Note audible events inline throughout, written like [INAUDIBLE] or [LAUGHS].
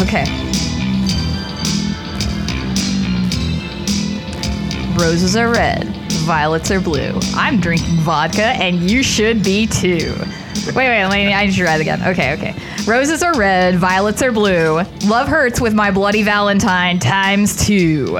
Okay. Roses are red, violets are blue. I'm drinking vodka, and you should be too. Wait, wait, wait, I need to try it again. Okay, okay. Roses are red, violets are blue. Love hurts with my bloody Valentine times two.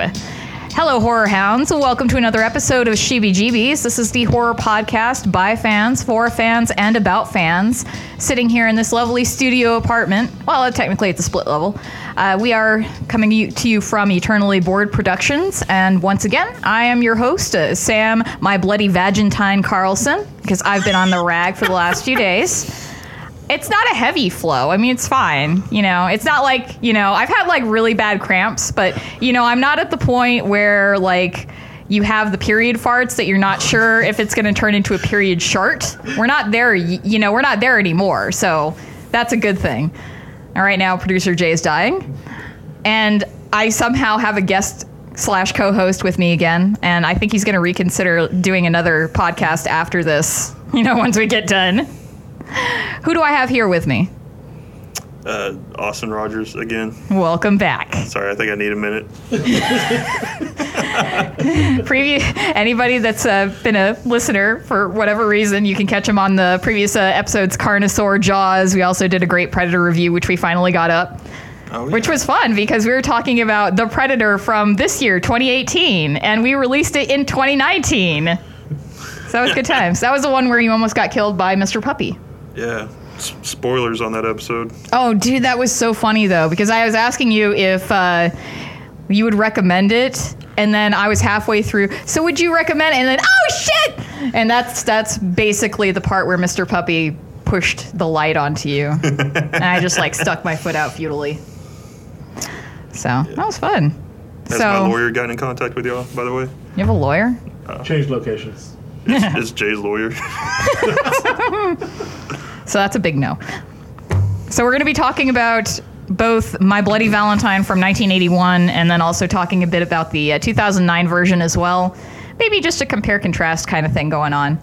Hello, horror hounds. And welcome to another episode of Sheeby Jeebies. This is the horror podcast by fans, for fans, and about fans. Sitting here in this lovely studio apartment. Well, technically, it's a split level. Uh, we are coming to you from Eternally Bored Productions. And once again, I am your host, uh, Sam, my bloody Vagentine Carlson, because I've been on the rag for the last few days it's not a heavy flow. I mean, it's fine. You know, it's not like, you know, I've had like really bad cramps, but, you know, I'm not at the point where like you have the period farts that you're not sure if it's going to turn into a period shart. We're not there, you know, we're not there anymore. So that's a good thing. All right, now producer Jay is dying. And I somehow have a guest slash co-host with me again and i think he's going to reconsider doing another podcast after this [LAUGHS] you know once we get done [LAUGHS] who do I have here with me? Uh, Austin Rogers again. Welcome back. Sorry, I think I need a minute. [LAUGHS] Previous anybody that's uh, been a listener for whatever reason, you can catch him on the previous uh, episodes. Carnosaur, Jaws. We also did a great Predator review, which we finally got up, Oh, which was fun because we were talking about the Predator from this year, 2018, and we released it in 2019. So that was good [LAUGHS] times. That was the one where you almost got killed by Mr. Puppy. Yeah. S- spoilers on that episode. Oh, dude, that was so funny though because I was asking you if uh, you would recommend it, and then I was halfway through. So would you recommend? it? And then oh shit! And that's that's basically the part where Mr. Puppy pushed the light onto you, [LAUGHS] and I just like stuck my foot out futilely. So that was fun. Has so my lawyer gotten in contact with y'all, by the way? you have a lawyer? Change locations. It's, it's Jay's lawyer. [LAUGHS] [LAUGHS] So that's a big no. So we're going to be talking about both My Bloody Valentine from 1981 and then also talking a bit about the uh, 2009 version as well. Maybe just a compare contrast kind of thing going on.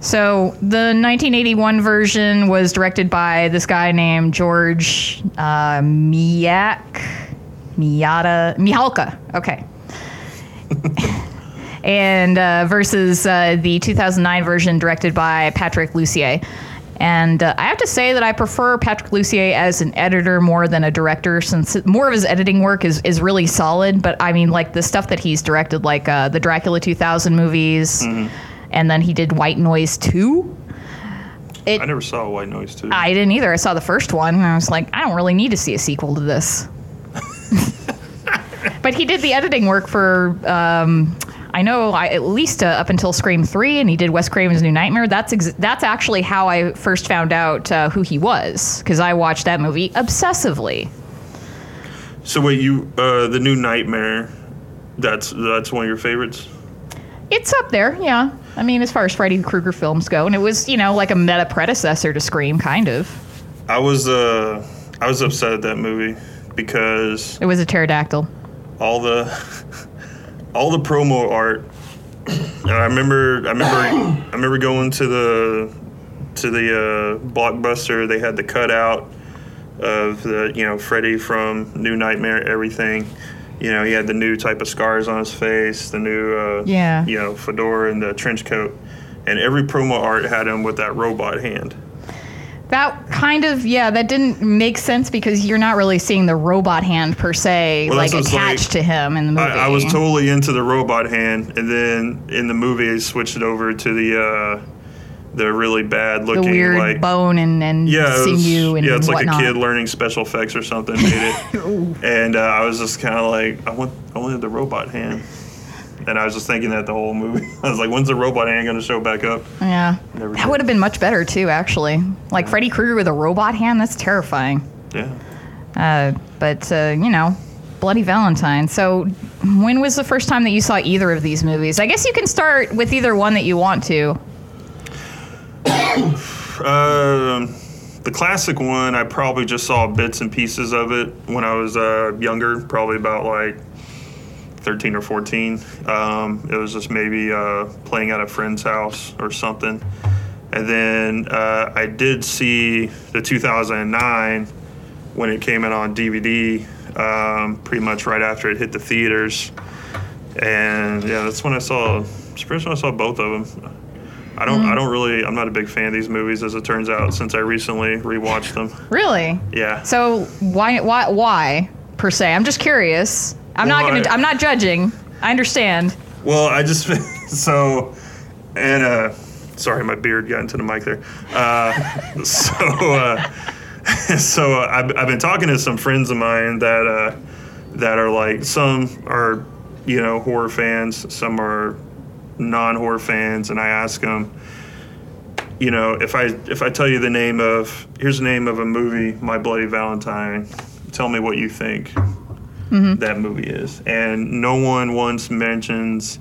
So the 1981 version was directed by this guy named George uh, Miak, Miata, Mihalka. Okay. [LAUGHS] and uh, versus uh, the 2009 version directed by Patrick Lussier. And uh, I have to say that I prefer Patrick Lussier as an editor more than a director, since more of his editing work is, is really solid. But I mean, like the stuff that he's directed, like uh, the Dracula 2000 movies, and then he did White Noise 2. It, I never saw White Noise too. I didn't either. I saw the first one, and I was like, I don't really need to see a sequel to this. [LAUGHS] but he did the editing work for, um, I know, I, at least uh, up until Scream Three, and he did Wes Craven's New Nightmare. That's ex- that's actually how I first found out uh, who he was, because I watched that movie obsessively. so wait, you uh, the new Nightmare? That's that's one of your favorites. It's up there, yeah. I mean, as far as Freddy Krueger films go, and it was, you know, like a meta predecessor to Scream, kind of. I was uh I was upset at that movie because It was a pterodactyl. all the [LAUGHS] all the promo art. [CLEARS THROAT] I remember I remember [COUGHS] I remember going to the to the uh, blockbuster. They had the cutout of the you know Freddy from New Nightmare. Everything. You know, he had the new type of scars on his face, the new uh, Yeah. you know fedora and the trench coat, and every promo art had him with that robot hand. That kind of yeah, that didn't make sense because you're not really seeing the robot hand per se Well, like attached like- to him in the movie. I, I was totally into the robot hand, and then in the movie, I switched it over to the uh, the really bad the looking weird like bone and, and yeah, it was- sinew and yeah, it's whatnot. like a kid learning special effects or something made it, [LAUGHS] and uh, I was just kind of like, I want, I wanted the robot hand, and I was just thinking that the whole movie. [LAUGHS] I was like, when's the robot hand going to show back up? Yeah, Never that would have been much better too. Actually, like Freddy Krueger with a robot hand, that's terrifying. Yeah, Uh, but uh, you know, Bloody Valentine. So, when was the first time that you saw either of these movies? I guess you can start with either one that you want to. [COUGHS] Um, the classic one, I probably just saw bits and pieces of it when I was uh, younger, probably about like 13 or 14. Um, it was just maybe uh, playing at a friend's house or something. And then uh, I did see the 2009 when it came out on DVD, um, pretty much right after it hit the theaters. And yeah, that's when I saw. It's the first when I saw both of them. I don't. I don't really. I'm not a big fan of these movies, as it turns out, since I recently rewatched them. Really? Yeah. So why why why per se? I'm just curious. I'm not gonna. I- I'm not judging. I understand. Well, I just [LAUGHS] so and uh sorry, my beard got into the mic there. Uh, [LAUGHS] so uh, [LAUGHS] so uh, I've, I've been talking to some friends of mine that uh, that are like some are you know horror fans, some are non horror fans, and I ask them. You know, if I if I tell you the name of here's the name of a movie, My Bloody Valentine, tell me what you think that movie is. And no one once mentions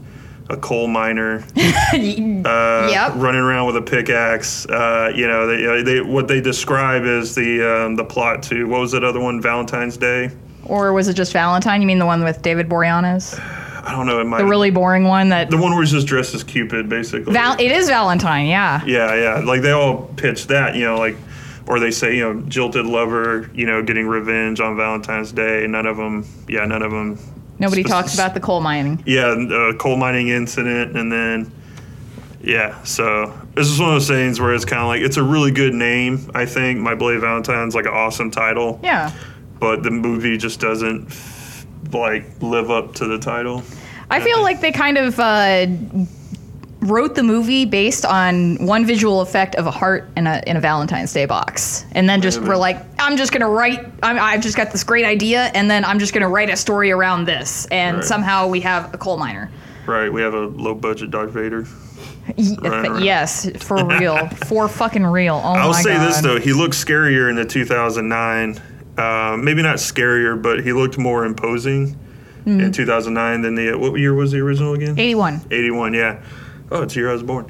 a coal miner [LAUGHS] uh, Yep. running around with a pickaxe. Uh, you know, they, uh, they what they describe is the um, the plot to what was that other one, Valentine's Day. Or was it just Valentine? You mean the one with David Boreanaz? I don't know. It might The really boring one that. the one where he's just dressed as Cupid, basically. Val- it is Valentine, yeah. Yeah, yeah. Like they all pitch that, you know, like, or they say, you know, jilted lover, you know, getting revenge on Valentine's Day. None of them, yeah, none of them. Nobody talks about the coal mining. Yeah, a coal mining incident, and then, yeah. So this is one of those things where it's kind of like it's a really good name. I think My Bloody Valentine's like an awesome title, Yeah. but the movie just doesn't like live up to the title. I feel like they kind of uh, wrote the movie based on one visual effect of a heart in a in a Valentine's Day box, and then just were like, I'm just gonna write. I'm, I've just got this great idea, and then I'm just gonna write a story around this, and Right. somehow we have a coal miner. Right? We have a low budget Darth Vader. Y- Right, right. Yes, for real, [LAUGHS] for fucking real. Oh I'll say god. this though, he looked scarier in the 2009. Uh, maybe not scarier, but he looked more imposing Mm-hmm. in 2009 than the what year was the original again? 81. 81. Yeah. Oh, it's the year I was born.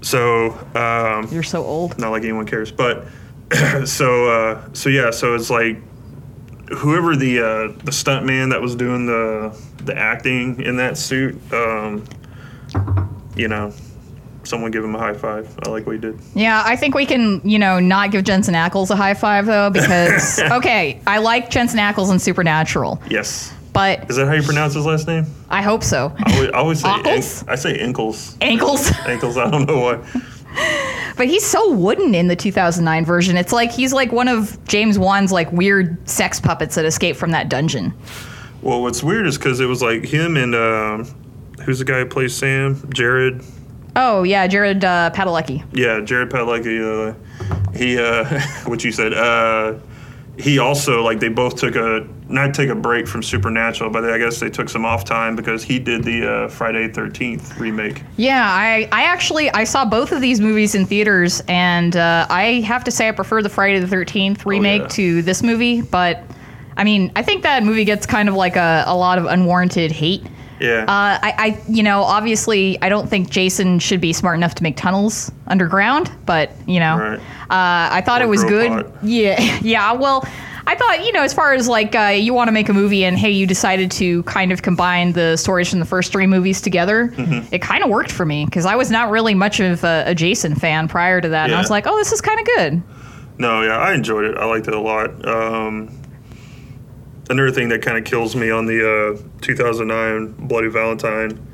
So um, You're so old. not like anyone cares, but [CLEARS THROAT] so uh, so yeah, so it's like whoever the uh, the stunt man that was doing the the acting in that suit, um, you know, someone give him a high five. I like what he did. Yeah, I think we can, you know, not give Jensen Ackles a high five though, because [LAUGHS] okay, I like Jensen Ackles in Supernatural, Yes. But Is that how you pronounce his last name? I hope so. I always, I always say Ackles? Ink- I say ankles. Ankles. [LAUGHS] Ankles. I don't know why. But he's so wooden in the 2009 version. It's like he's like one of James Wan's like weird sex puppets that escaped from that dungeon. Well, what's weird is because it was like him and um, who's the guy who plays Sam? Jared. Oh yeah, Jared uh, Padalecki. Yeah, Jared Padalecki. Uh, he, uh, [LAUGHS] what you said. Uh, he also like they both took a not take a break from Supernatural, but I guess they took some off time because he did the uh, Friday Thirteenth remake. Yeah, I, I actually I saw both of these movies in theaters, and uh, I have to say I prefer the Friday the Thirteenth remake yeah. to this movie. But I mean, I think that movie gets kind of like a, a lot of unwarranted hate. Yeah. Uh, I, I, you know, obviously, I don't think Jason should be smart enough to make tunnels underground, but you know, Right. uh, I thought Or it was good. pot. Yeah, [LAUGHS] yeah. Well, I thought, you know, as far as like uh, you want to make a movie and hey, you decided to kind of combine the stories from the first three movies together, Mm-hmm. it kind of worked for me because I was not really much of a, a Jason fan prior to that, and I was like, oh, this is kind of good. No, yeah, I enjoyed it. I liked it a lot. Um, another thing that kind of kills me on the uh, 2009 Bloody Valentine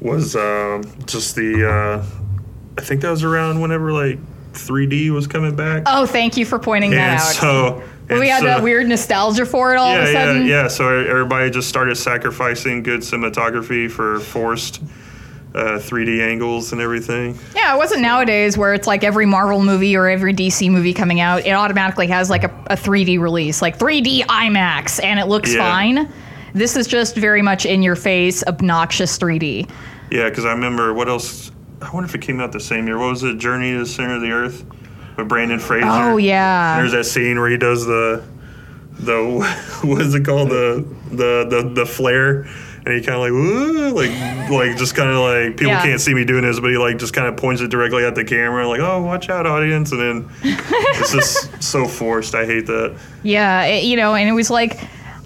was um, just the. Uh, I think that was around whenever like 3D was coming back. Oh, thank you for pointing that out. so. and we had so- that weird nostalgia for it all yeah, of a yeah, sudden. yeah. So everybody just started sacrificing good cinematography for forced uh, 3D angles and everything. Yeah, it wasn't nowadays where it's like every Marvel movie or every DC movie coming out, it automatically has like a, a 3D release, like 3D IMAX, and it looks Yeah. fine. This is just very much in your face, obnoxious 3D. Yeah, because I remember what else. I wonder if it came out the same year. What was it? Journey to the Center of the Earth with Brandon Fraser. Oh, yeah. There's that scene where he does the the [LAUGHS] what is it called the the the, the flare. And he kind of like, "Woo," like, like just kind of like people Yeah. can't see me doing this, but he like just kind of points it directly at the camera, like, "Oh, watch out, audience!" And then [LAUGHS] it's just so forced. I hate that. Yeah, it- you know, and it was like,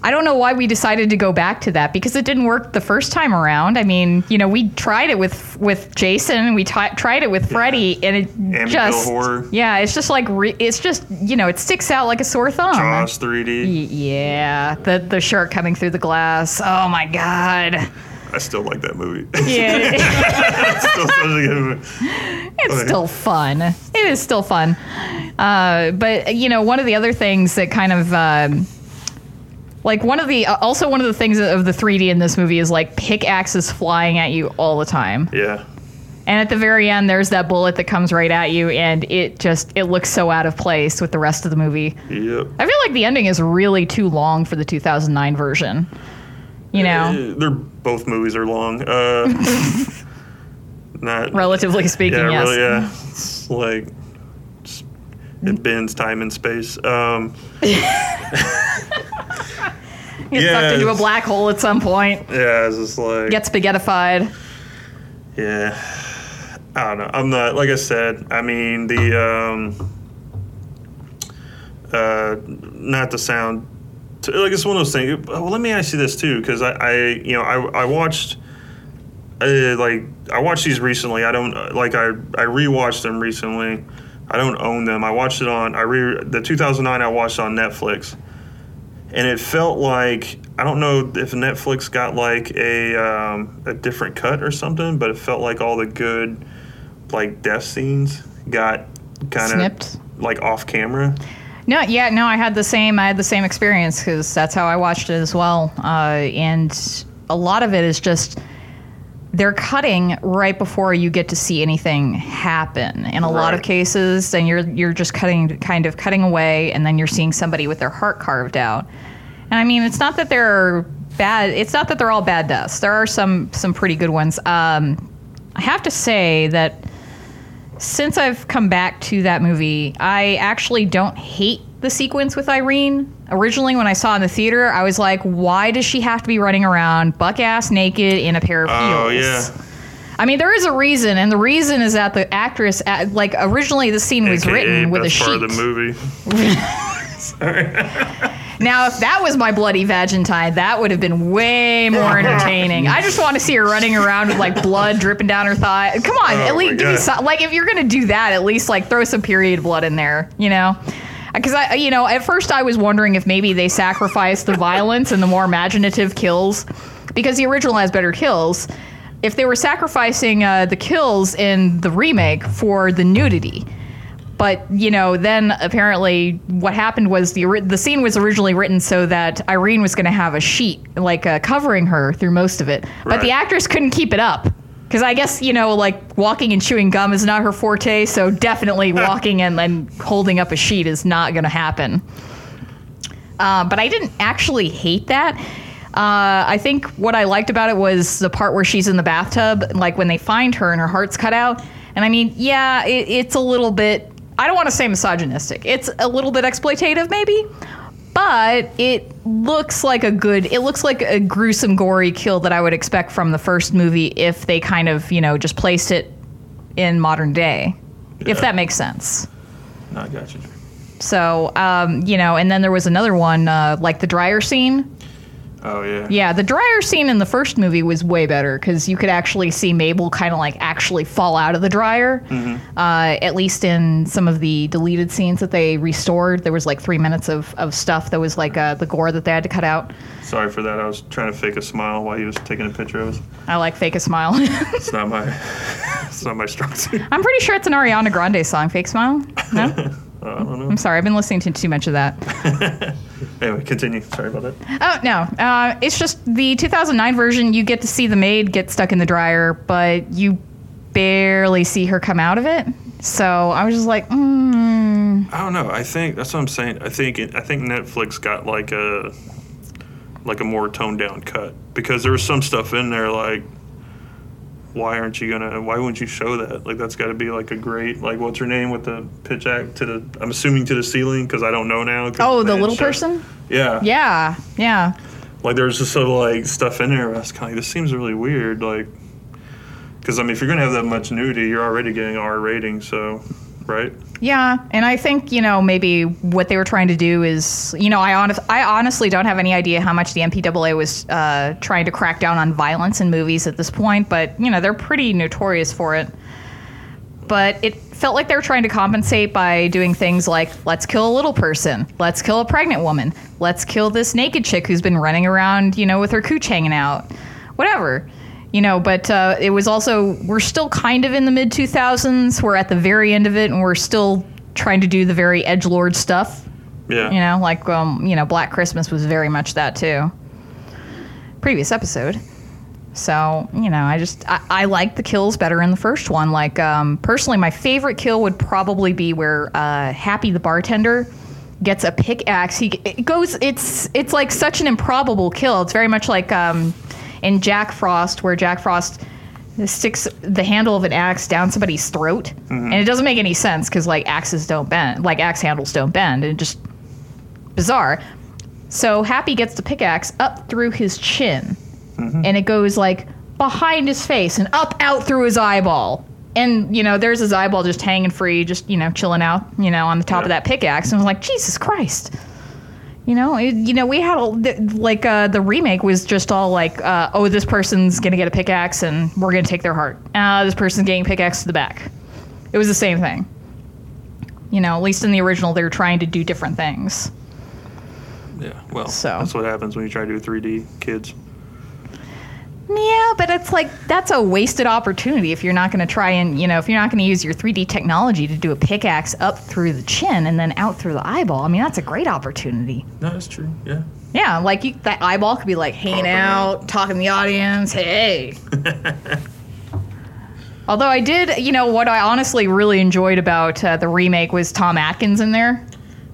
I don't know why we decided to go back to that because it didn't work the first time around. I mean, you know, we tried it with with Jason, we t- tried it with Freddy, and it Amityville just Horror. yeah, it's just like re- it's just you know, it sticks out like a sore thumb. Jaws 3D. Y- Yeah, the the shark coming through the glass. Oh my god. I still like that movie. Yeah, [LAUGHS] it's still such a good movie. it's still fun. It is still fun. Uh, but you know, one of the other things that kind of um, like one of the uh, also one of the things of the 3D in this movie is like pickaxes flying at you all the time. Yeah. And at the very end, there's that bullet that comes right at you, and it just it looks so out of place with the rest of the movie. Yep. I feel like the ending is really too long for the 2009 version. You know, Eh, They're both movies are long. Uh, [LAUGHS] not relatively speaking, yeah, yes. really, yeah. It's like it bends time and space. Um, [LAUGHS] Gets sucked Yeah. into a black hole at some point. yeah, it's just like Gets spaghettified. yeah. I don't know. I'm not like I said. I mean the um, uh, not the sound. t- Like it's one of those things. Well, let me ask you this too, because I, I, you know, I, I watched. Uh, like I watched these recently. I don't like I I rewatched them recently. I don't own them. I watched it on I re the 2009 I watched on Netflix, and it felt like I don't know if Netflix got like a um, a different cut or something, but it felt like all the good like death scenes got kind of Snipped? like off camera. No, yeah, no, I had the same. I had the same experience because that's how I watched it as well. Uh, and a lot of it is just they're cutting right before you get to see anything happen. In a lot of cases, then you're you're just cutting, kind of cutting away, and then you're seeing somebody with their heart carved out. And I mean, it's not that they're bad. It's not that they're all bad deaths. There are some some pretty good ones. Um, I have to say that since I've come back to that movie, I actually don't hate the sequence with Irene. Originally, when I saw in the theater, I was like, why does she have to be running around buck ass naked in a pair of oh, heels? Oh yeah, I mean, there is a reason, and the reason is that the actress, like, originally the scene was AKA written with a best sheet. part of the movie. [LAUGHS] Now, if that was my bloody vagintine, that would have been way more [LAUGHS] entertaining. I just want to see her running around with like blood dripping down her thigh. Come on, Oh at my least give me God. some, like if you're gonna do that, at least like throw some period blood in there, you know? Because I, you know, at first I was wondering if maybe they sacrificed the violence and the more imaginative kills, because the original has better kills. If they were sacrificing uh, the kills in the remake for the nudity, but you know, then apparently what happened was the the scene was originally written so that Irene was going to have a sheet like uh, covering her through most of it, but the actress couldn't keep it up because I guess you know, like walking and chewing gum is not her forte, so definitely [LAUGHS] walking and then holding up a sheet is not going to happen. Uh, but I didn't actually hate that. Uh, I think what I liked about it was the part where she's in the bathtub, like when they find her and her heart's cut out. And I mean, yeah, it, it's a little bit, I don't want to say misogynistic. It's a little bit exploitative, maybe. But it looks like a good, it looks like a gruesome, gory kill that I would expect from the first movie if they kind of, you know, just placed it in modern day, if that makes sense. No, I got you. So, um, you know, and then there was another one, uh, like the dryer scene. Oh yeah. Yeah, the dryer scene in the first movie was way better because you could actually see Mabel kind of like actually fall out of the dryer. Uh, at least in some of the deleted scenes that they restored, there was like three minutes of, of stuff that was like uh, the gore that they had to cut out. Sorry for that. I was trying to fake a smile while he was taking a picture of us. I like fake a smile. [LAUGHS] It's not my. [LAUGHS] it's not my strong suit. I'm pretty sure it's an Ariana Grande song, Fake Smile. No? [LAUGHS] Uh, I don't know. I'm sorry, I've been listening to too much of that. [LAUGHS] Anyway, continue. Sorry about that. Oh no, uh, it's just the 2009 version. You get to see the maid get stuck in the dryer, but you barely see her come out of it. So I was just like, mm, I don't know. I think that's what I'm saying. I think I think Netflix got like a like a more toned down cut because there was some stuff in there like why aren't you gonna why wouldn't you show that like that's got to be like a great like what's her name with the pitch act to the I'm assuming to the ceiling because I don't know now oh, the little show- person. yeah Yeah, yeah. like there's just sort of like stuff in there I was kind of like this seems really weird like because I mean if you're gonna have that much nudity you're already getting R rating so right? Yeah, and I think you know maybe what they were trying to do is you know I honest I honestly don't have any idea how much the MPAA was uh, trying to crack down on violence in movies at this point, but you know they're pretty notorious for it. But it felt like they were trying to compensate by doing things like let's kill a little person, let's kill a pregnant woman, let's kill this naked chick who's been running around you know with her cooch hanging out, whatever you know but uh, it was also we're still kind of in the mid 2000s we're at the very end of it and we're still trying to do the very edge lord stuff. Yeah. you know like um, you know black christmas was very much that too. Previous episode. So you know i just i, I like the kills better in the first one. Like um, personally my favorite kill would probably be where uh, happy the bartender gets a pickaxe. He it goes it's it's like such an improbable kill. It's very much like um, in Jack Frost, where Jack Frost sticks the handle of an axe down somebody's throat, mm-hmm. and it doesn't make any sense because like axes don't bend, like axe handles don't bend, and just bizarre. So Happy gets the pickaxe up through his chin, mm-hmm. and it goes like behind his face and up out through his eyeball. And you know, there's his eyeball just hanging free, just you know, chilling out, you know, on the top of that pickaxe. And I was like, Jesus Christ. You know, it, you know, we had a, th- like uh, the remake was just all like, uh, oh, this person's gonna get a pickaxe and we're gonna take their heart. Uh, this person's getting pickaxe to the back. It was the same thing. You know, at least in the original, they were trying to do different things. Yeah. Well, So- that's what happens when you try to do 3D kids. Yeah, but it's like that's a wasted opportunity if you're not going to try and you know if you're not going to use your 3D technology to do a pickaxe up through the chin and then out through the eyeball. I mean, that's a great opportunity. No, that's true. Yeah. Yeah, like you, that eyeball could be like hanging out, talking to the audience. Hey. [LAUGHS] Although I did, you know, what I honestly really enjoyed about uh, the remake was Tom Atkins in there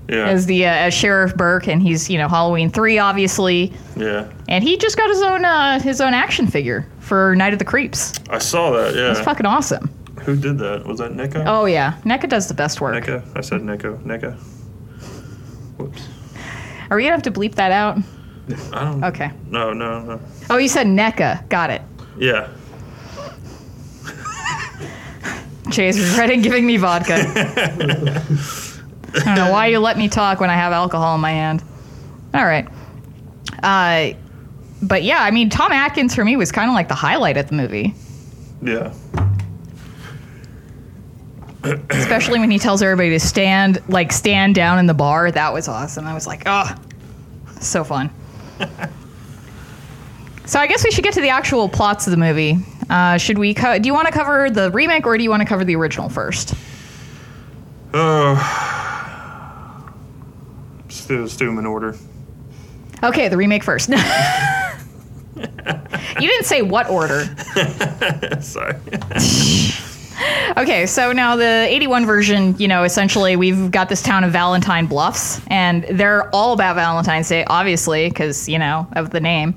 Yeah. as the uh, as Sheriff Burke, and he's you know Halloween three, obviously, yeah. and he just got his own uh, his own action figure for Night of the Creeps. I saw that. Yeah. It's fucking awesome. Who did that? Was that NECA? Oh yeah, NECA does the best work. NECA. I said NECA. NECA. Whoops. Are we gonna have to bleep that out? I don't. Okay. No, no, no. Oh, you said NECA. Got it. Yeah. [LAUGHS] Chase regretting giving me vodka. [LAUGHS] I don't know why [LAUGHS] you let me talk when I have alcohol in my hand. All right. Uh, but yeah, I mean, Tom Atkins for me was kind of like the highlight of the movie, Yeah. especially when he tells everybody to stand, like stand down in the bar. That was awesome. I was like, oh, so fun. so I guess we should get to the actual plots of the movie. Uh, should we? Co- do you want to cover the remake or do you want to cover the original first? Uh, still, still in order. Okay, the remake first. [LAUGHS] you didn't say what order. [LAUGHS] Sorry. [LAUGHS] Okay, so now the 81 version, you know, essentially we've got this town of Valentine Bluffs, and they're all about Valentine's Day, obviously, because, you know, of the name.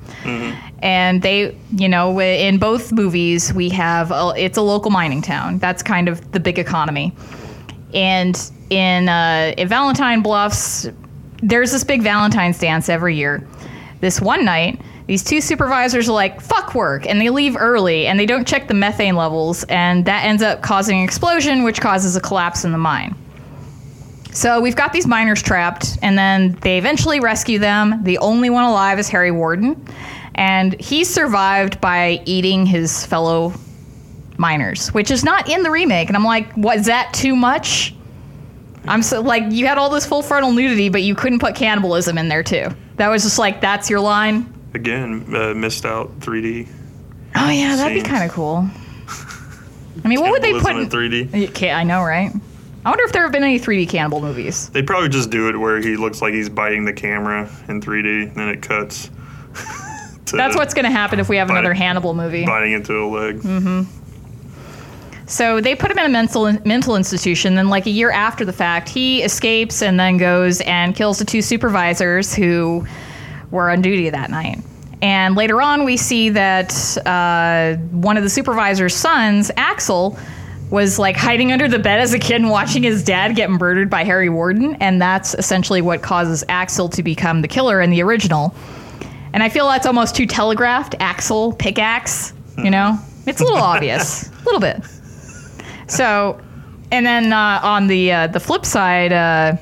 And they, you know, in both movies, we have, a, it's a local mining town. That's kind of the big economy. And in, uh, in Valentine Bluffs, there's this big Valentine's dance every year. This one night, these two supervisors are like, fuck work, and they leave early and they don't check the methane levels, and that ends up causing an explosion, which causes a collapse in the mine. So we've got these miners trapped, and then they eventually rescue them. The only one alive is Harry Warden, and he survived by eating his fellow miners, which is not in the remake. And I'm like, was that too much? I'm so like, you had all this full frontal nudity, but you couldn't put cannibalism in there too. That was just like, that's your line. Again, uh, missed out 3D. Oh yeah, that'd be kind of cool. I mean, what would they put? In, in 3D. Okay, I know, right? I wonder if there have been any 3D cannibal movies. They probably just do it where he looks like he's biting the camera in 3D, and then it cuts. [LAUGHS] That's what's going to happen if we have Bite- another Hannibal movie. biting into a leg. Mm-hmm. So they put him in a mental mental institution. Then, like a year after the fact, he escapes and then goes and kills the two supervisors who were on duty that night. And later on, we see that uh, one of the supervisor's sons, Axel, was like hiding under the bed as a kid and watching his dad get murdered by Harry Warden, and that's essentially what causes Axel to become the killer in the original. And I feel that's almost too telegraphed. Axel, pickaxe, you know? It's a little obvious. A little bit. So, and then uh, on the uh, the flip side, uh,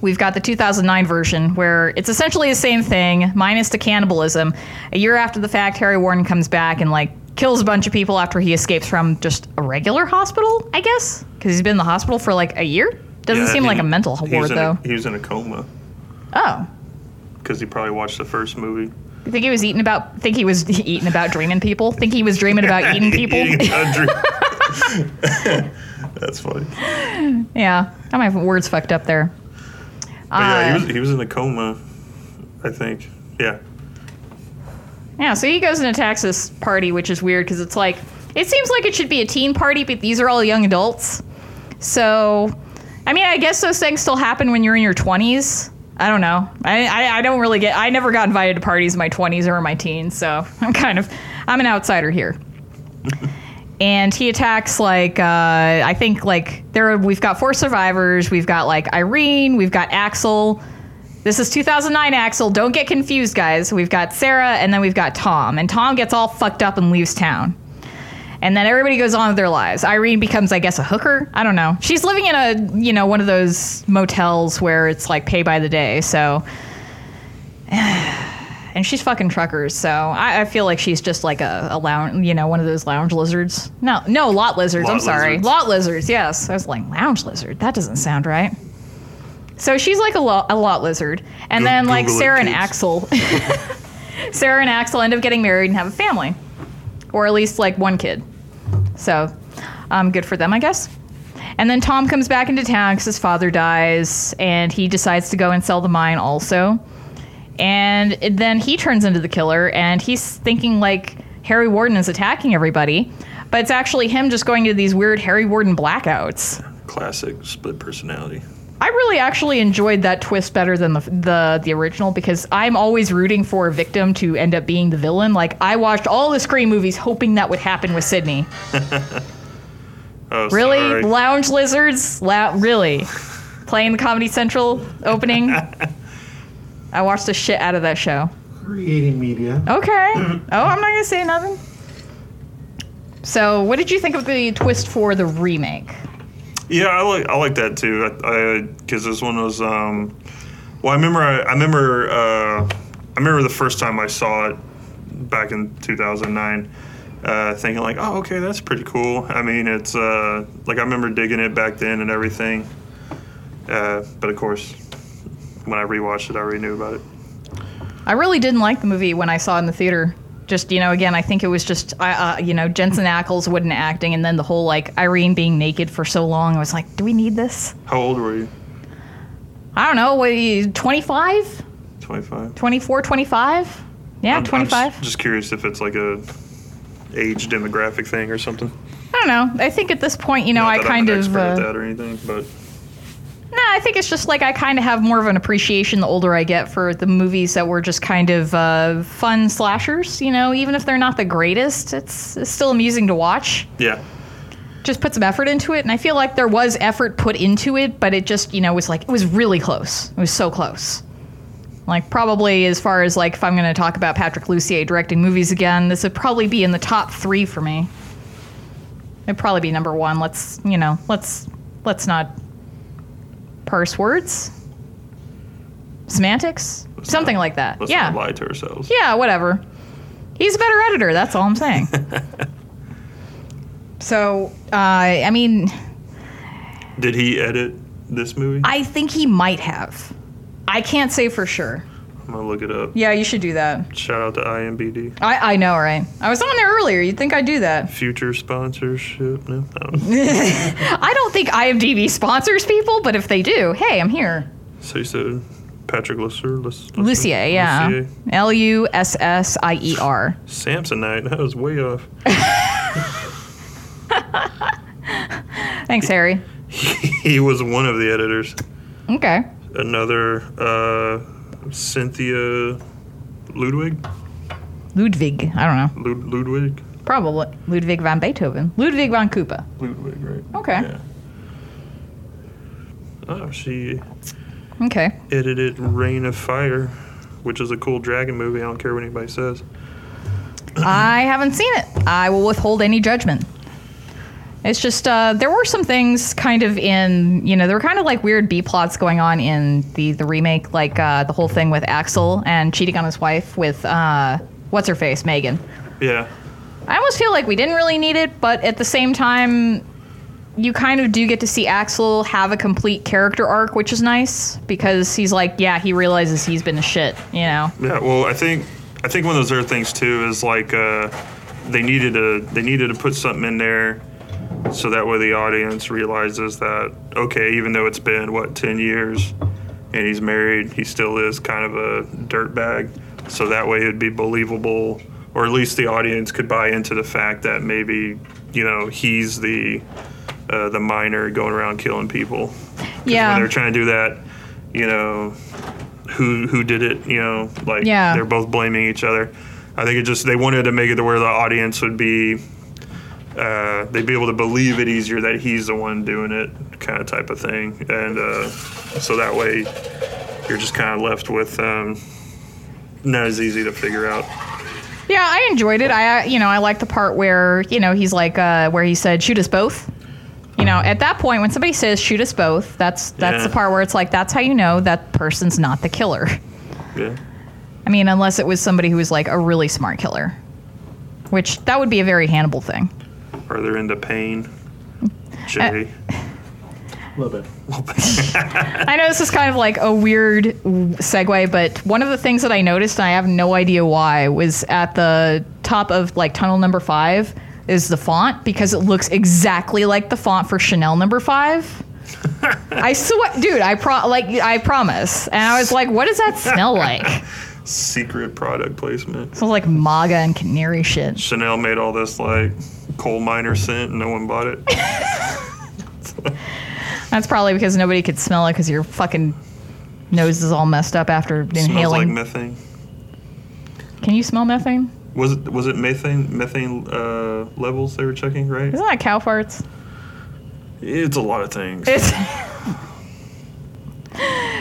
we've got the 2009 version where it's essentially the same thing minus the cannibalism. A year after the fact, Harry Warden comes back and like kills a bunch of people after he escapes from just a regular hospital, I guess, because he's been in the hospital for like a year. Doesn't Yeah, seem he- like a mental ward though. A, he was in a coma oh. because he probably watched the first movie. You think he was eating about? Think he was [LAUGHS] eating about dreaming people? Think he was dreaming about [LAUGHS] eating people? Eating a dream. [LAUGHS] [LAUGHS] That's funny. yeah, I might have words fucked up there. But yeah, Uh, he was he was in a coma. I think. Yeah. Yeah, so he goes and attacks this party, which is weird because it's like it seems like it should be a teen party, but these are all young adults. So, I mean, I guess those things still happen when you're in your 20s. I don't know. I, I, I don't really get. I never got invited to parties in my 20s or in my teens, so [LAUGHS] I'm kind of I'm an outsider here. [LAUGHS] and he attacks like uh, I think like there we've got four survivors. We've got like Irene. We've got Axel. This is 2009 Axel. Don't get confused, guys. We've got Sarah and then we've got Tom. And Tom gets all fucked up and leaves town. And then everybody goes on with their lives. Irene becomes, I guess, a hooker. I don't know. She's living in a, you know, one of those motels where it's like pay by the day. So, and she's fucking truckers. So I, I feel like she's just like a, a lounge, you know, one of those lounge lizards. No, no, lot lizards. I'm sorry, lizards. lot lizards. Yes, I was like lounge lizard. That doesn't sound right. So she's like a, lo- a lot lizard, and Go- then like Google it, Sarah and. Axel, [LAUGHS] [LAUGHS] Sarah and Axel end up getting married and have a family, or at least like one kid. So, um, good for them, I guess. And then Tom comes back into town because his father dies, and he decides to go and sell the mine also. And then he turns into the killer, and he's thinking like Harry Warden is attacking everybody, but it's actually him just going to these weird Harry Warden blackouts. Classic split personality. I really actually enjoyed that twist better than the, the the original because I'm always rooting for a victim to end up being the villain. Like I watched all the Scream movies hoping that would happen with Sydney. [LAUGHS] Oh, Really, sorry. lounge lizards? La- really, playing the Comedy Central opening. [LAUGHS] I watched the shit out of that show. Creating media. Okay. [CLEARS THROAT] Oh, I'm not gonna say nothing. So, what did you think of the twist for the remake? Yeah, I like I like that too. I Because this one was. Um, well, I remember. I, I remember. Uh, I remember the first time I saw it back in 2009. Uh, thinking like, oh, okay, that's pretty cool. I mean, it's uh, like I remember digging it back then and everything. Uh, but of course, when I rewatched it, I already knew about it. I really didn't like the movie when I saw it in the theater. Just you know, again, I think it was just uh, uh, you know Jensen Ackles wouldn't acting, and then the whole like Irene being naked for so long. I was like, do we need this? How old were you? I don't know. What, you 25, 25. 24, 25? Yeah, I'm- I'm 25. just- just curious if it's like a age demographic thing or something. I don't know. I think at this point, you know, Not I kind I'm an of. expert at Uh, that or anything, but No, I think it's just like I kind of have more of an appreciation the older I get for the movies that were just kind of uh, fun slashers. You know, even if they're not the greatest, it's, it's still amusing to watch. yeah. Just put some effort into it, and I feel like there was effort put into it, but it just you know was like it was really close. It was so close. Like probably as far as like if I'm going to talk about Patrick Lussier directing movies again, this would probably be in the top three for me. It'd probably be number one. Let's you know let's let's not parse words, semantics, Let's something not- like that. Let's yeah, not lie to ourselves. yeah, whatever. He's a better editor. That's all I'm saying. [LAUGHS] so, uh, I mean, Did he edit this movie? I think he might have. I can't say for sure. I'm gonna look it up. Yeah, you should do that. Shout out to IMBD. I, I know, right? I was on there earlier. You'd think I'd do that. Future sponsorship? No, [LAUGHS] [LAUGHS] I don't know. I think IMDb sponsors people, but if they do, hey, I'm here. so you said Patrick Lussier? Luss- Lussier, yeah. Lussier. L U S S I E R. Samsonite. That was way off. [LAUGHS] Thanks, Harry. [LAUGHS] he was one of the editors. Okay. Another uh, Cynthia Ludwig. Ludwig. I don't know. Lud- Ludwig. Probably Ludwig van Beethoven. Ludwig van Koopa. Ludwig, right? Okay. Yeah. Oh, she Okay. edited Reign of Fire, which is a cool dragon movie. I don't care what anybody says. I haven't seen it. I will withhold any judgment. It's just uh, there were some things kind of in you know there were kind of like weird B plots going on in the the remake, like uh, the whole thing with Axel and cheating on his wife with uh, what's her face Megan. Yeah. I almost feel like we didn't really need it, but at the same time, you kind of do get to see Axel have a complete character arc, which is nice because he's like, yeah, he realizes he's been a shit, you know. Yeah, well, I think I think one of those other things too is like uh, they needed to they needed to put something in there so that way the audience realizes that okay, even though it's been what ten years and he's married, he still is kind of a dirtbag. So that way it'd be believable, or at least the audience could buy into the fact that maybe you know he's the uh, the miner going around killing people. Yeah. when they're trying to do that, you know, who who did it, you know, like Yeah. they're both blaming each other. I think it just they wanted to make it to where the audience would be uh, they'd be able to believe it easier that he's the one doing it, kind of type of thing, and uh, so that way you're just kind of left with um, not as easy to figure out. Yeah, I enjoyed it. I, you know, I like the part where you know he's like, uh, where he said, "Shoot us both." You know, at that point, when somebody says "shoot us both," that's that's Yeah. the part where it's like, that's how you know that person's not the killer. Yeah, I mean, unless it was somebody who was like a really smart killer, which that would be a very Hannibal thing. or they're into pain. Jay, uh, A little bit. [LAUGHS] I know this is kind of like a weird segue, but one of the things that I noticed, and I have no idea why, was at the top of like tunnel number five is the font because it looks exactly like the font for Chanel number five. [LAUGHS] I swear, dude, I pro like I promise, and I was like, what does that smell like? [LAUGHS] secret product placement. It smells like MAGA and canary shit. Chanel made all this like coal miner scent, and no one bought it. [LAUGHS] That's probably because nobody could smell it because your fucking nose is all messed up after inhaling. Smells like methane. Can you smell methane? Was it was it methane methane uh, levels they were checking? Right. Isn't that cow farts? It's a lot of things. It's [LAUGHS]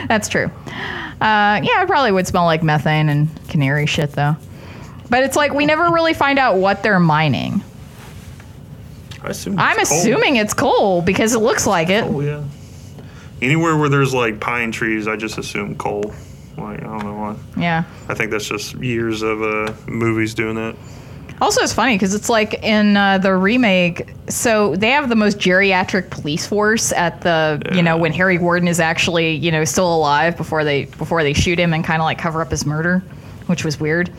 That's true. Uh, yeah, it probably would smell like methane and canary shit, though. But it's like we never really find out what they're mining. I assume. I'm coal. assuming it's coal because it looks like it. Oh yeah. Anywhere where there's like pine trees, I just assume coal. Like I don't know why. Yeah. I think that's just years of uh, movies doing that. Also, it's funny because it's like in uh, the remake. So they have the most geriatric police force at the you know when Harry Warden is actually you know still alive before they before they shoot him and kind of like cover up his murder, which was weird.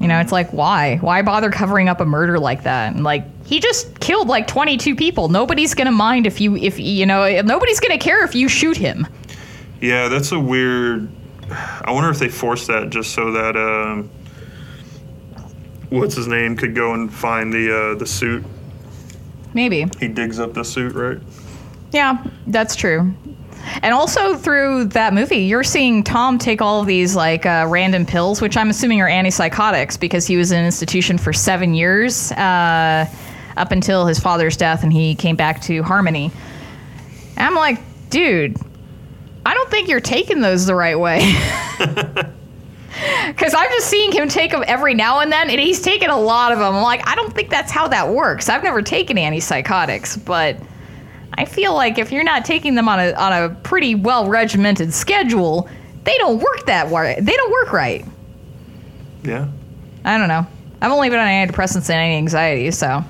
You know, it's like why why bother covering up a murder like that? And like he just killed like 22 people. Nobody's gonna mind if you if you know nobody's gonna care if you shoot him. Yeah, that's a weird. I wonder if they forced that just so that um, what's his name could go and find the uh, the suit. Maybe. He digs up the suit, right? Yeah, that's true. And also through that movie, you're seeing Tom take all of these like uh, random pills, which I'm assuming are antipsychotics because he was in an institution for seven years uh, up until his father's death, and he came back to Harmony. And I'm like, dude, I don't think you're taking those the right way. [LAUGHS] Because I'm just seeing him take them every now and then, and he's taken a lot of them. I'm like, I don't think that's how that works. I've never taken antipsychotics, but I feel like if you're not taking them on a on a pretty well regimented schedule, they don't work that way. They don't work right. Yeah. I don't know. I've only been on antidepressants and anti-anxiety, so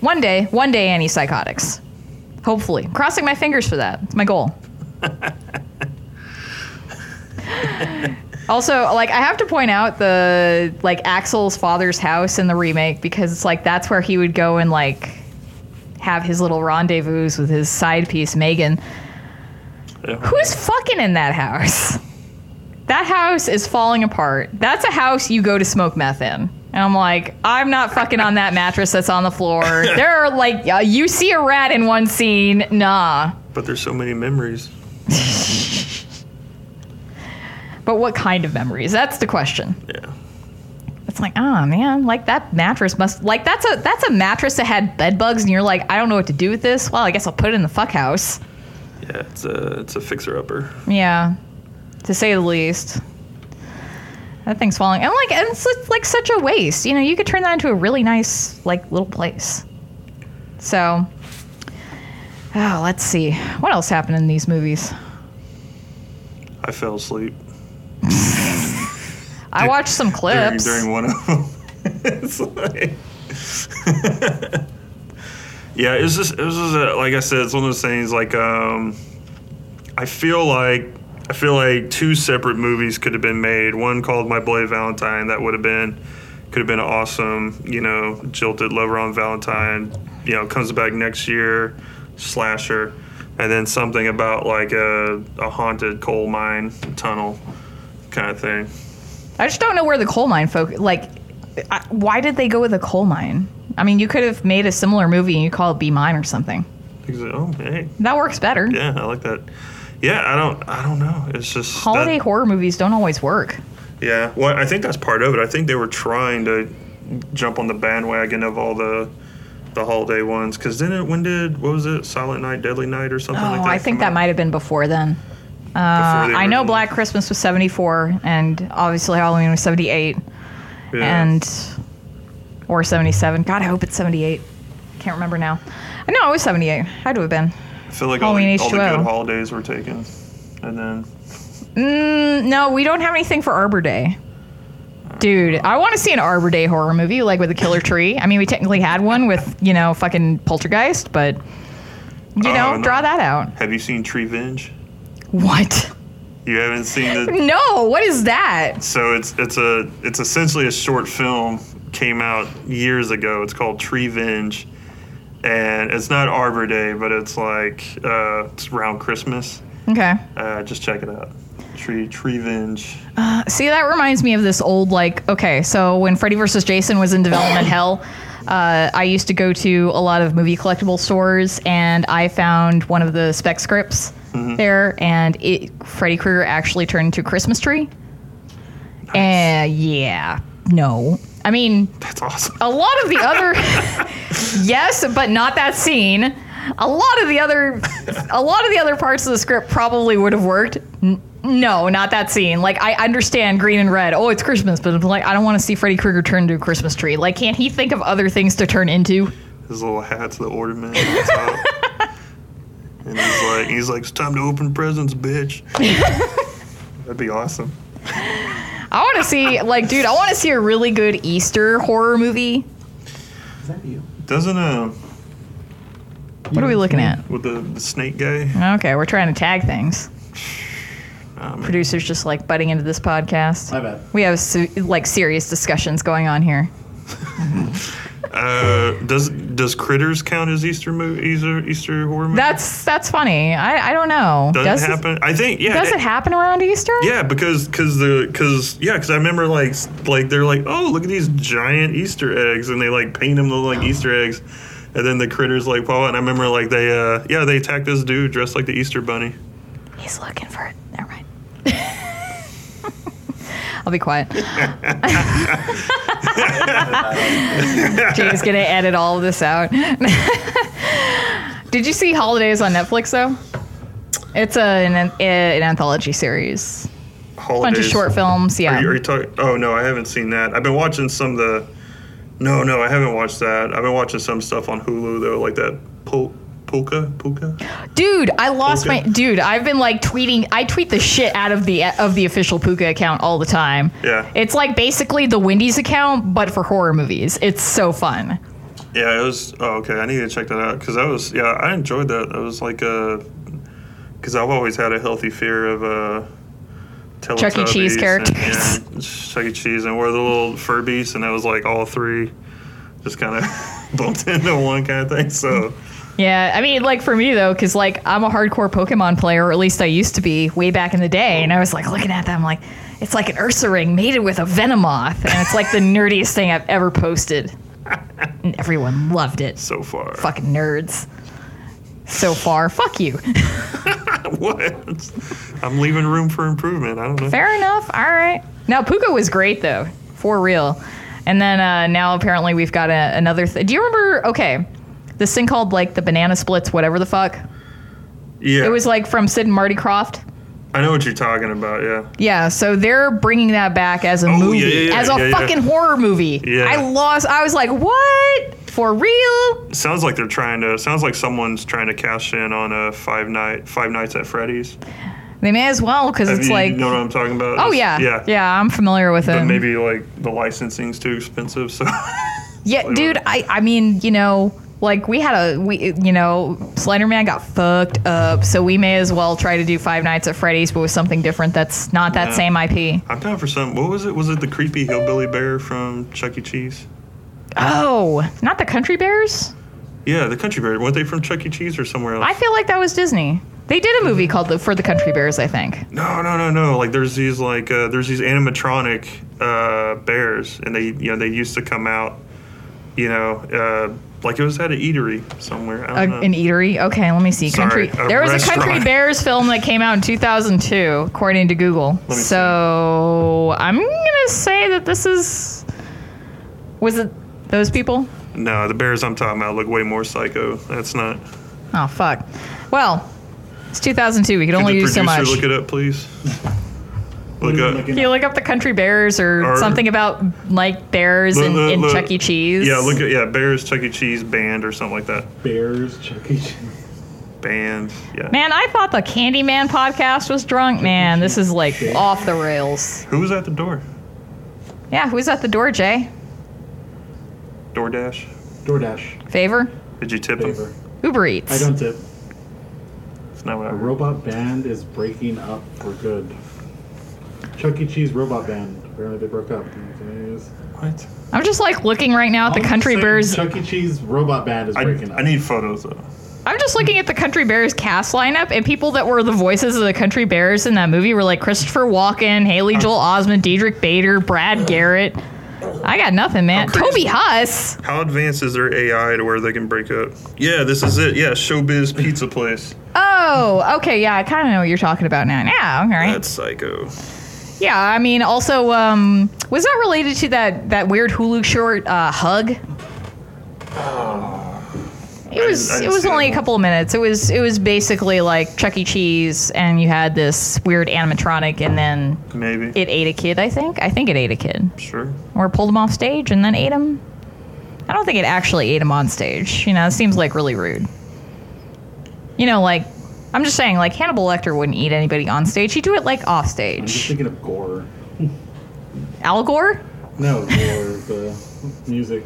one day, one day antipsychotics. Hopefully, crossing my fingers for that. It's my goal. [LAUGHS] also, like I have to point out the like Axel's father's house in the remake because it's like that's where he would go and like have his little rendezvous with his side piece Megan. yeah. Who's fucking in that house? That house is falling apart. That's a house you go to smoke meth in. And I'm like, I'm not fucking on that mattress that's on the floor. [LAUGHS] There are like, uh, you see a rat in one scene. Nah. But there's so many memories. [LAUGHS] But what kind of memories? That's the question. Yeah. It's like, oh man, like that mattress must like that's a that's a mattress that had bed bugs, and you're like, I don't know what to do with this. Well, I guess I'll put it in the fuck house. Yeah. It's a it's a fixer upper. Yeah, to say the least. That thing's falling, and like, and it's like such a waste. You know, you could turn that into a really nice like little place. So, oh, let's see. What else happened in these movies? I fell asleep I watched some during, clips. during one of them. [LAUGHS] it's like, yeah, it's just it was just a, like I said, it's one of those things. Like, um, I feel like I feel like two separate movies could have been made. One called My Bloody Valentine that would have been could have been awesome. You know, jilted lover on Valentine. You know, comes back next year, slasher, and then something about like a, a haunted coal mine tunnel kind of thing. I just don't know where the coal mine folk like. I, why did they go with a coal mine? I mean, you could have made a similar movie and you call it Be Mine or something. Oh, hey, That works better. yeah, I like that. Yeah, I don't, I don't know. It's just that- Holiday horror movies don't always work. Yeah, well, I think that's part of it. I think they were trying to jump on the bandwagon of all the the holiday ones. Because then, it, when did what was it? Silent Night, Deadly Night, or something Oh, like that. I think that out? might have been before then. Before Uh, I know. Black Christmas was 74, and obviously Halloween was 78, Yeah. and or 77. God, I hope it's 78. Can't remember now. I know it was 78. Had to have been. I feel like all the, all the good holidays were taken, and then Mm, no, we don't have anything for Arbor Day. Dude, I want to see an Arbor Day horror movie, like with a killer tree. I mean, we technically had one with, you know, fucking Poltergeist, but, you Oh, know, no. draw that out. have you seen Treevenge? What? You haven't seen the. [LAUGHS] No, what is that? So it's it's a it's essentially a short film came out years ago. It's called Treevenge, and it's not Arbor Day, but it's like uh, it's around Christmas. Okay. Uh, just check it out. Tree Treevenge. See, that reminds me of this old, like, okay, so when Freddy vs. Jason was in development [COUGHS] hell, uh, I used to go to a lot of movie collectible stores and I found one of the spec scripts there and it Freddy Krueger actually turned into a Christmas tree. And yeah, no. I mean, That's awesome. a lot of the other [LAUGHS] yes but not that scene a lot of the other a lot of the other parts of the script probably would have worked N- no not that scene like i understand green and red oh it's christmas but I'm like i don't want to see freddy krueger turn into a christmas tree like can't he think of other things to turn into His little hat's the ornament on the top. [LAUGHS] and he's like, he's like, it's time to open presents, bitch. [LAUGHS] That'd be awesome. i want to see like dude i want to see a really good easter horror movie Is that you? Doesn't uh, what are we looking at with the, the snake guy? okay we're trying to tag things [LAUGHS] Um, producers just like butting into this podcast My bad. we have se- like serious discussions going on here [LAUGHS] uh, does does Critters count as Easter movie, Easter Easter horror movie? That's that's funny. I, I don't know. does, it happen? I think yeah. Does it happen around Easter? Yeah, because because the because yeah, because I remember like like they're like oh look at these giant Easter eggs and they like paint them look like Easter eggs, and then the critters like pop out and I remember like they uh yeah they attacked this dude dressed like the Easter bunny. He's looking for it. [LAUGHS] I'll be quiet. [LAUGHS] Jay's gonna edit all of this out. Did you see Holidays on Netflix though? It's a, an, an anthology series. Holidays. Bunch of short films. Yeah. Are you, are you talking? Oh no, I haven't seen that. I've been watching some of the. No, no, I haven't watched that. I've been watching some stuff on Hulu though, like that Pul- Pulka Pooka. Dude, I lost my dude. I've been like tweeting. I tweet the shit out of the of the official Pooka account all the time. Yeah. It's like basically the Wendy's account, but for horror movies. It's so fun. Yeah, it was. Oh, okay. I need to check that out because that was. Yeah, I enjoyed that. That was like a. Because I've always had a healthy fear of uh. Chuck E. Cheese characters. And, yeah, Chuck E. Cheese and we're the little Furbies, and that was like all three, just kind of [LAUGHS] bumped into one kind of thing. So [LAUGHS] Yeah, I mean, like for me though, because like I'm a hardcore Pokemon player, or at least I used to be way back in the day, and I was like looking at them like it's like an Ursaring mated with a Venomoth, and it's like the [LAUGHS] nerdiest thing I've ever posted, and everyone loved it. so far, Fucking nerds. So far, fuck you. [LAUGHS] what? I'm leaving room for improvement. I don't know. Fair enough. All right. Now Pooka was great though, for real. And then uh, now apparently we've got a, another. Th- Do you remember? Okay, this thing called like the banana splits, whatever the fuck. Yeah, It was like from Sid and Marty Krofft. I know what you're talking about. Yeah. Yeah, so they're bringing that back as a Oh, movie, yeah, yeah, as a yeah, fucking horror movie. Yeah. I lost. I was like, what? For real? Sounds like they're trying to. Sounds like someone's trying to cash in on a five night Five Nights at Freddy's. They may as well because it's you, like. you know what I'm talking about? oh yeah, yeah, yeah. I'm familiar with But it. maybe like the licensing's too expensive, so Yeah, [LAUGHS] dude. I I mean, you know, like we had a we you know Slender Man got fucked up, so we may as well try to do Five Nights at Freddy's, but with something different that's not that Yeah. same IP. I'm down for some. What was it? Was it the creepy hillbilly bear from Chuck E. Cheese? Oh, not the Country Bears. Yeah, the country bear. Weren't they from Chuck E. Cheese or somewhere else? I feel like that was Disney. They did a movie called the, For the Country Bears, I think. No, no, no, no. Like there's these like uh, there's these animatronic uh, bears, and they you know they used to come out, you know, uh, like it was at an eatery somewhere. A, an eatery. Okay, let me see. Sorry, country. there was a Country. Bears film that came out in 2002, according to Google. me see. So I'm gonna say that this is. Was it those people? no, the bears I'm talking about look way more psycho. That's not. Oh fuck. Well, it's 2002. We Could only do so producer much. look it up, please? [LAUGHS] What look mm, you up. looking Can you look up the Country Bears or, Or- something about like bears Look- in, look- in look. Chuck E. Cheese? Yeah, look at yeah, Bears Chuck E. Cheese band or something like that. Bears, Chuck E. Cheese. Band, yeah. Man, I thought the Candyman podcast was drunk. Man, this is like Shit. off the rails. Who was at the door? Yeah, who's at the door, Jay? DoorDash. DoorDash. Favor? Did you tip Favor. him? Uber Eats. I don't tip. It's not what I A heard. robot band is breaking up for good. Chuck E. Cheese robot band. Apparently they broke up. What? I'm just like looking right now at the oh, Country saying Bears. Chuck E. Cheese robot band is I, breaking up. I need photos though. I'm just looking at the Country Bears cast lineup, and people that were the voices of the Country Bears in that movie were like Christopher Walken, Haley oh. Joel Osment, Diedrich Bader, Brad Garrett. I got nothing, man. Oh, Toby Huss. How advanced is their AI to where they can break up? Yeah, this is it. Yeah, Showbiz Pizza Place. Oh, okay, yeah, I kind of know what you're talking about now. Yeah, all right. That's psycho. Yeah, I mean, also, um, was that related to that that weird Hulu short, uh, Hug? It was. I It didn't was see only that a couple of minutes. It was. It was basically like Chuck E. Cheese, and you had this weird animatronic, and then Maybe. it ate a kid. I think. I think it ate a kid, sure. or pulled him off stage and then ate him. I don't think it actually ate him on stage. You know, it seems like really rude. You know, like I'm just saying, like Hannibal Lecter wouldn't eat anybody on stage. He'd do it like off stage. I'm just stage. thinking of Gore. Al Gore. No, Gore, the music.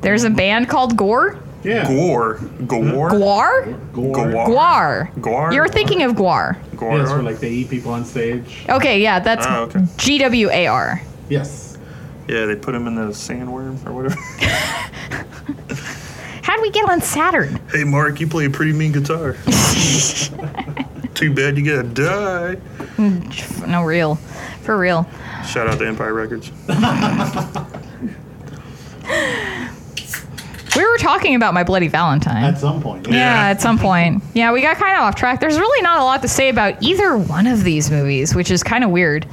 There's a band called Gore. Yeah. Gore. Gore. Gwar? Gore. Gwar. Gwar. Gwar? You're thinking of Gwar. Gore. Yeah, where like they eat people on stage. Okay, yeah, that's Oh, okay. G W A R. Yes. Yeah, they put him in the sandworm or whatever. [LAUGHS] [LAUGHS] How'd we get on Saturn? hey, Mark, you play a pretty mean guitar. [LAUGHS] Too bad you gotta die. Hmm, no, real. For real. Shout out to Empire Records. [LAUGHS] We were talking about My Bloody Valentine. At some point. yeah, Yeah. at some point. Yeah, we got kind of off track. There's really not a lot to say about either one of these movies, which is kind of weird,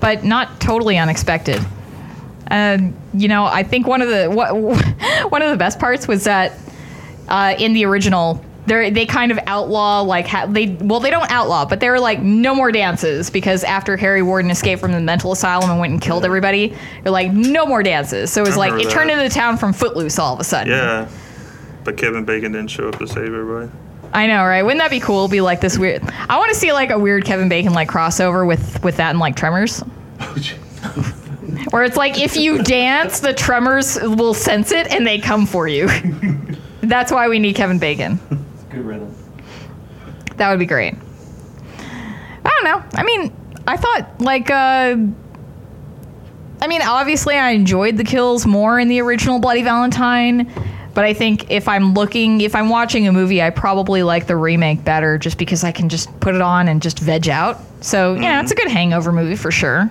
but not totally unexpected. And you know, I think one of the what, [LAUGHS] one of the best parts was that uh, in the original, they they kind of outlaw like ha- they well they don't outlaw, but they were like no more dances because after Harry Warden escaped from the mental asylum and went and killed everybody, they're like no more dances. So it was like it remember turned into the town from Footloose all of a sudden. Yeah. But Kevin Bacon didn't show up to save everybody. I know, right? Wouldn't that be cool? Be like this weird. I want to see like a weird Kevin Bacon like crossover with with that and like Tremors, [LAUGHS] where it's like if you dance, the Tremors will sense it and they come for you. [LAUGHS] That's why we need Kevin Bacon. Good rhythm. That would be great. I don't know. I mean, I thought like uh I mean, obviously I enjoyed the kills more in the original Bloody Valentine, but I think if I'm looking if I'm watching a movie, I probably like the remake better just because I can just put it on and just veg out. So, yeah, it's a good hangover movie for sure.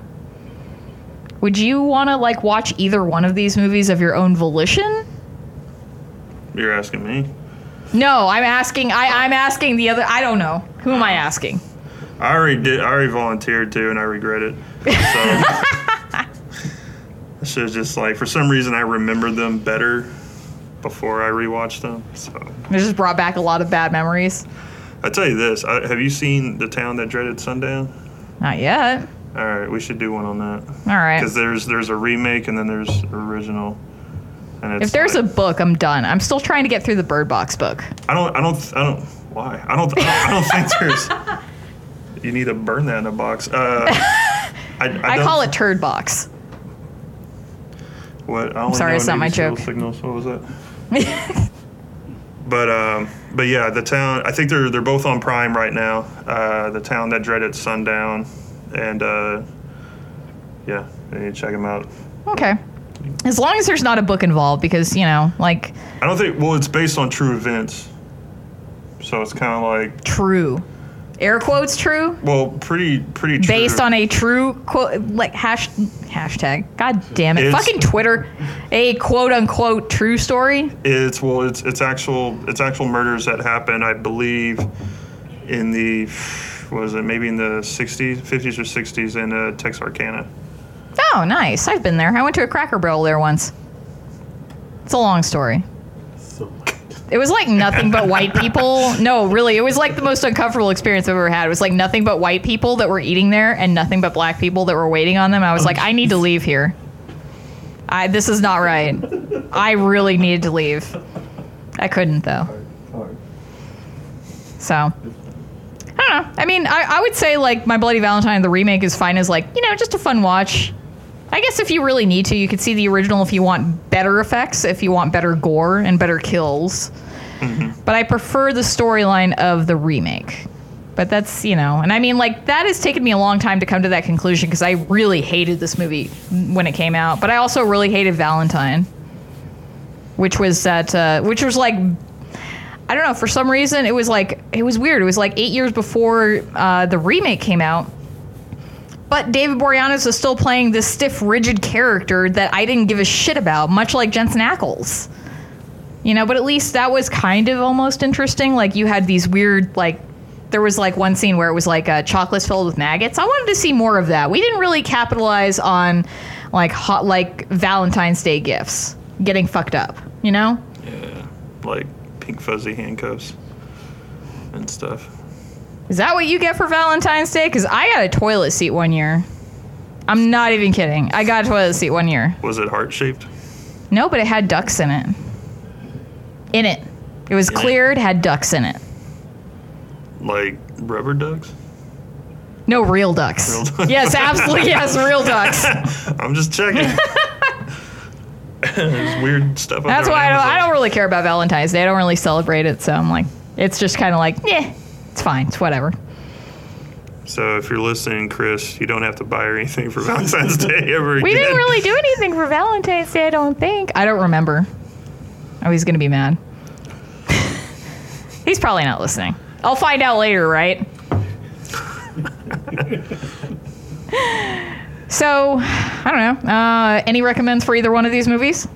Would you want to like watch either one of these movies of your own volition? You're asking me. No, I'm asking I, I'm asking the other I don't know. Who am I asking? I already did. I already volunteered to, and I regret it. So [LAUGHS] it's just- just like for some reason I remember them better before I rewatched them. So It just brought back a lot of bad memories. I tell you this: I, have you seen the town that dreaded sundown? Not yet. All right, we should do one on that All right. because there's there's a remake and then there's original. If there's a book, I'm done. I'm still trying to get through the Bird Box book. I don't, I don't, I don't. Why? I don't, I don't, I don't think there's. You need to burn that in a box. Uh, [LAUGHS] I, I, I call it Turd Box. What? I only sorry, it's not my joke. Signals. What was that? [LAUGHS] but um, but yeah, the town. I think they're they're both on Prime right now. Uh, the town that dreaded sundown, and uh, yeah, you need to check them out. Okay. As long as there's not a book involved, because, you know, like, I don't think. Well, it's based on true events, so it's kind of like true. Air quotes true? well, pretty pretty true. Based on a true quote, like, hash, hashtag. God damn it. It's- Fucking Twitter. A quote unquote true story. It's well, it's it's actual it's actual murders that happened. I believe in the what was it maybe in the 60s, 50s or 60s in uh, Texarkana. Oh, nice. I've been there. I went to a Cracker Barrel there once. It's a long story. So It was like nothing but white [LAUGHS] people. No, really, it was like the most uncomfortable experience I've ever had. It was like nothing but white people that were eating there and nothing but black people that were waiting on them. I was like, I need to leave here. I this is not right. [LAUGHS] I really needed to leave. I couldn't though. So I don't know. I mean, I, I would say like My Bloody Valentine, the remake is fine as like, you know, just a fun watch. I guess if you really need to, you could see the original if you want better effects, if you want better gore and better kills. But I prefer the storyline of the remake. But that's, you know, and I mean, like, that has taken me a long time to come to that conclusion because I really hated this movie when it came out. But I also really hated Valentine, which was that, uh, which was like I don't know. For some reason, it was like it was weird. It was like eight years before uh, the remake came out, but David Boreanaz was still playing this stiff, rigid character that I didn't give a shit about, much like Jensen Ackles. You know, but at least that was kind of almost interesting. Like you had these weird, like there was like one scene where it was like uh, chocolate filled with maggots. I wanted to see more of that. We didn't really capitalize on like hot, like Valentine's Day gifts getting fucked up. You know? Yeah, like pink fuzzy handcuffs and stuff. Is that what you get for Valentine's Day? Because I got a toilet seat one year. I'm not even kidding. I got a toilet seat one year. Was it heart shaped? No, but it had ducks in it. In it. It was In it. cleared, had ducks in it. Like rubber ducks? No, real ducks. Real ducks. Yes, absolutely. Yes, real ducks. [LAUGHS] I'm just checking. [LAUGHS] There's weird stuff. That's why I don't, I don't really care about Valentine's Day. I don't really celebrate it. So I'm like, it's just kind of like, yeah, it's fine. It's whatever. So if you're listening, Chris, you don't have to buy her anything for [LAUGHS] Valentine's Day ever again. We didn't really do anything for Valentine's Day, I don't think. I don't remember. Oh, he's going to be mad. [LAUGHS] he's probably not listening. I'll find out later, right? [LAUGHS] so, I don't know. Uh, any recommends for either one of these movies?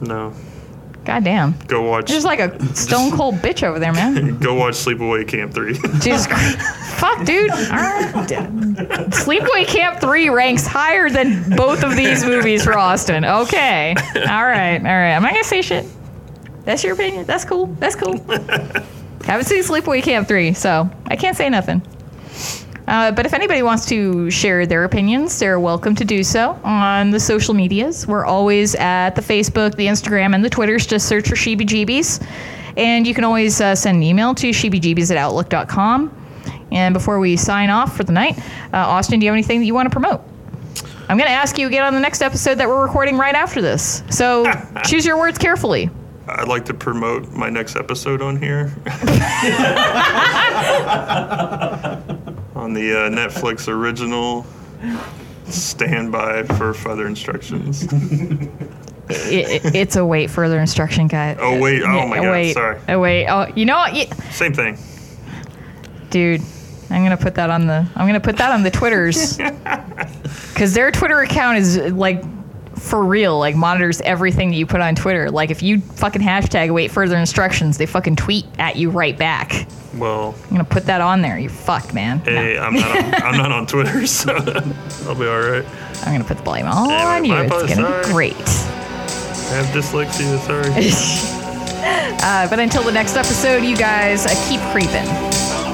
No. God damn. Go watch. You're just like a stone [LAUGHS] cold bitch over there, man. [LAUGHS] Go watch Sleepaway Camp 3. [LAUGHS] Jesus Christ. Fuck, dude. All right. Sleepaway Camp 3 ranks higher than both of these movies for Austin. Okay. All right. All right. I'm not going to say shit. That's your opinion. That's cool. That's cool. Haven't seen Sleepaway Camp 3, so I can't say nothing. Uh, but if anybody wants to share their opinions, they're welcome to do so on the social medias. We're always at the Facebook, the Instagram, and the Twitters. Just search for Sheebie And you can always uh, send an email to sheebiejeebies at outlook.com. And before we sign off for the night, uh, Austin, do you have anything that you want to promote? I'm going to ask you again on the next episode that we're recording right after this. So [LAUGHS] choose your words carefully. I'd like to promote my next episode on here. [LAUGHS] [LAUGHS] on the uh, Netflix original Stand by for further instructions. [LAUGHS] It, it- it's a wait further instruction guide. Oh, wait. Oh, my God. Wait. Sorry. Oh, wait. Oh, you know what? Yeah. Same thing. dude i'm gonna put that on the i'm gonna put that on the twitters [LAUGHS] because their twitter account is like for real like monitors everything that you put on twitter. Like if you fucking hashtag wait further instructions they fucking tweet at you right back. Well, i'm gonna put that on there. You fucked man. No, hey, I'm not on, I'm not on Twitter, [LAUGHS] so [LAUGHS] I'll be all right. i'm gonna put the blame all on you. it's gonna be great. I have dyslexia, sorry. [LAUGHS] uh, but until the next episode you guys uh, keep creeping